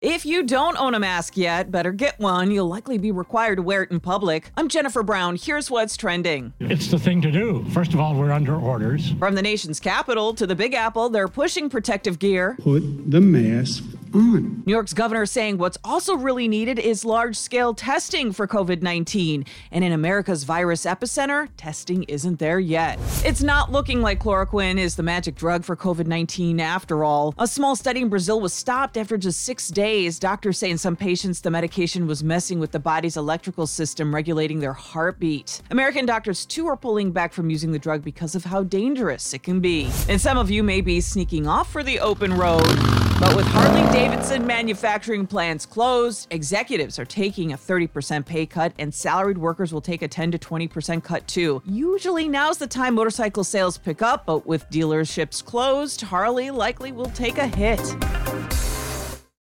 If you don't own a mask yet, better get one. You'll likely be required to wear it in public. I'm Jennifer Brown. Here's what's trending. It's the thing to do. First of all, we're under orders. From the nation's capital to the Big Apple, they're pushing protective gear. Put the mask New York's governor saying what's also really needed is large scale testing for COVID 19. And in America's virus epicenter, testing isn't there yet. It's not looking like chloroquine is the magic drug for COVID 19 after all. A small study in Brazil was stopped after just six days, doctors say in some patients the medication was messing with the body's electrical system, regulating their heartbeat. American doctors, too, are pulling back from using the drug because of how dangerous it can be. And some of you may be sneaking off for the open road. But with Harley Davidson manufacturing plants closed, executives are taking a 30% pay cut, and salaried workers will take a 10 to 20% cut too. Usually, now's the time motorcycle sales pick up, but with dealerships closed, Harley likely will take a hit.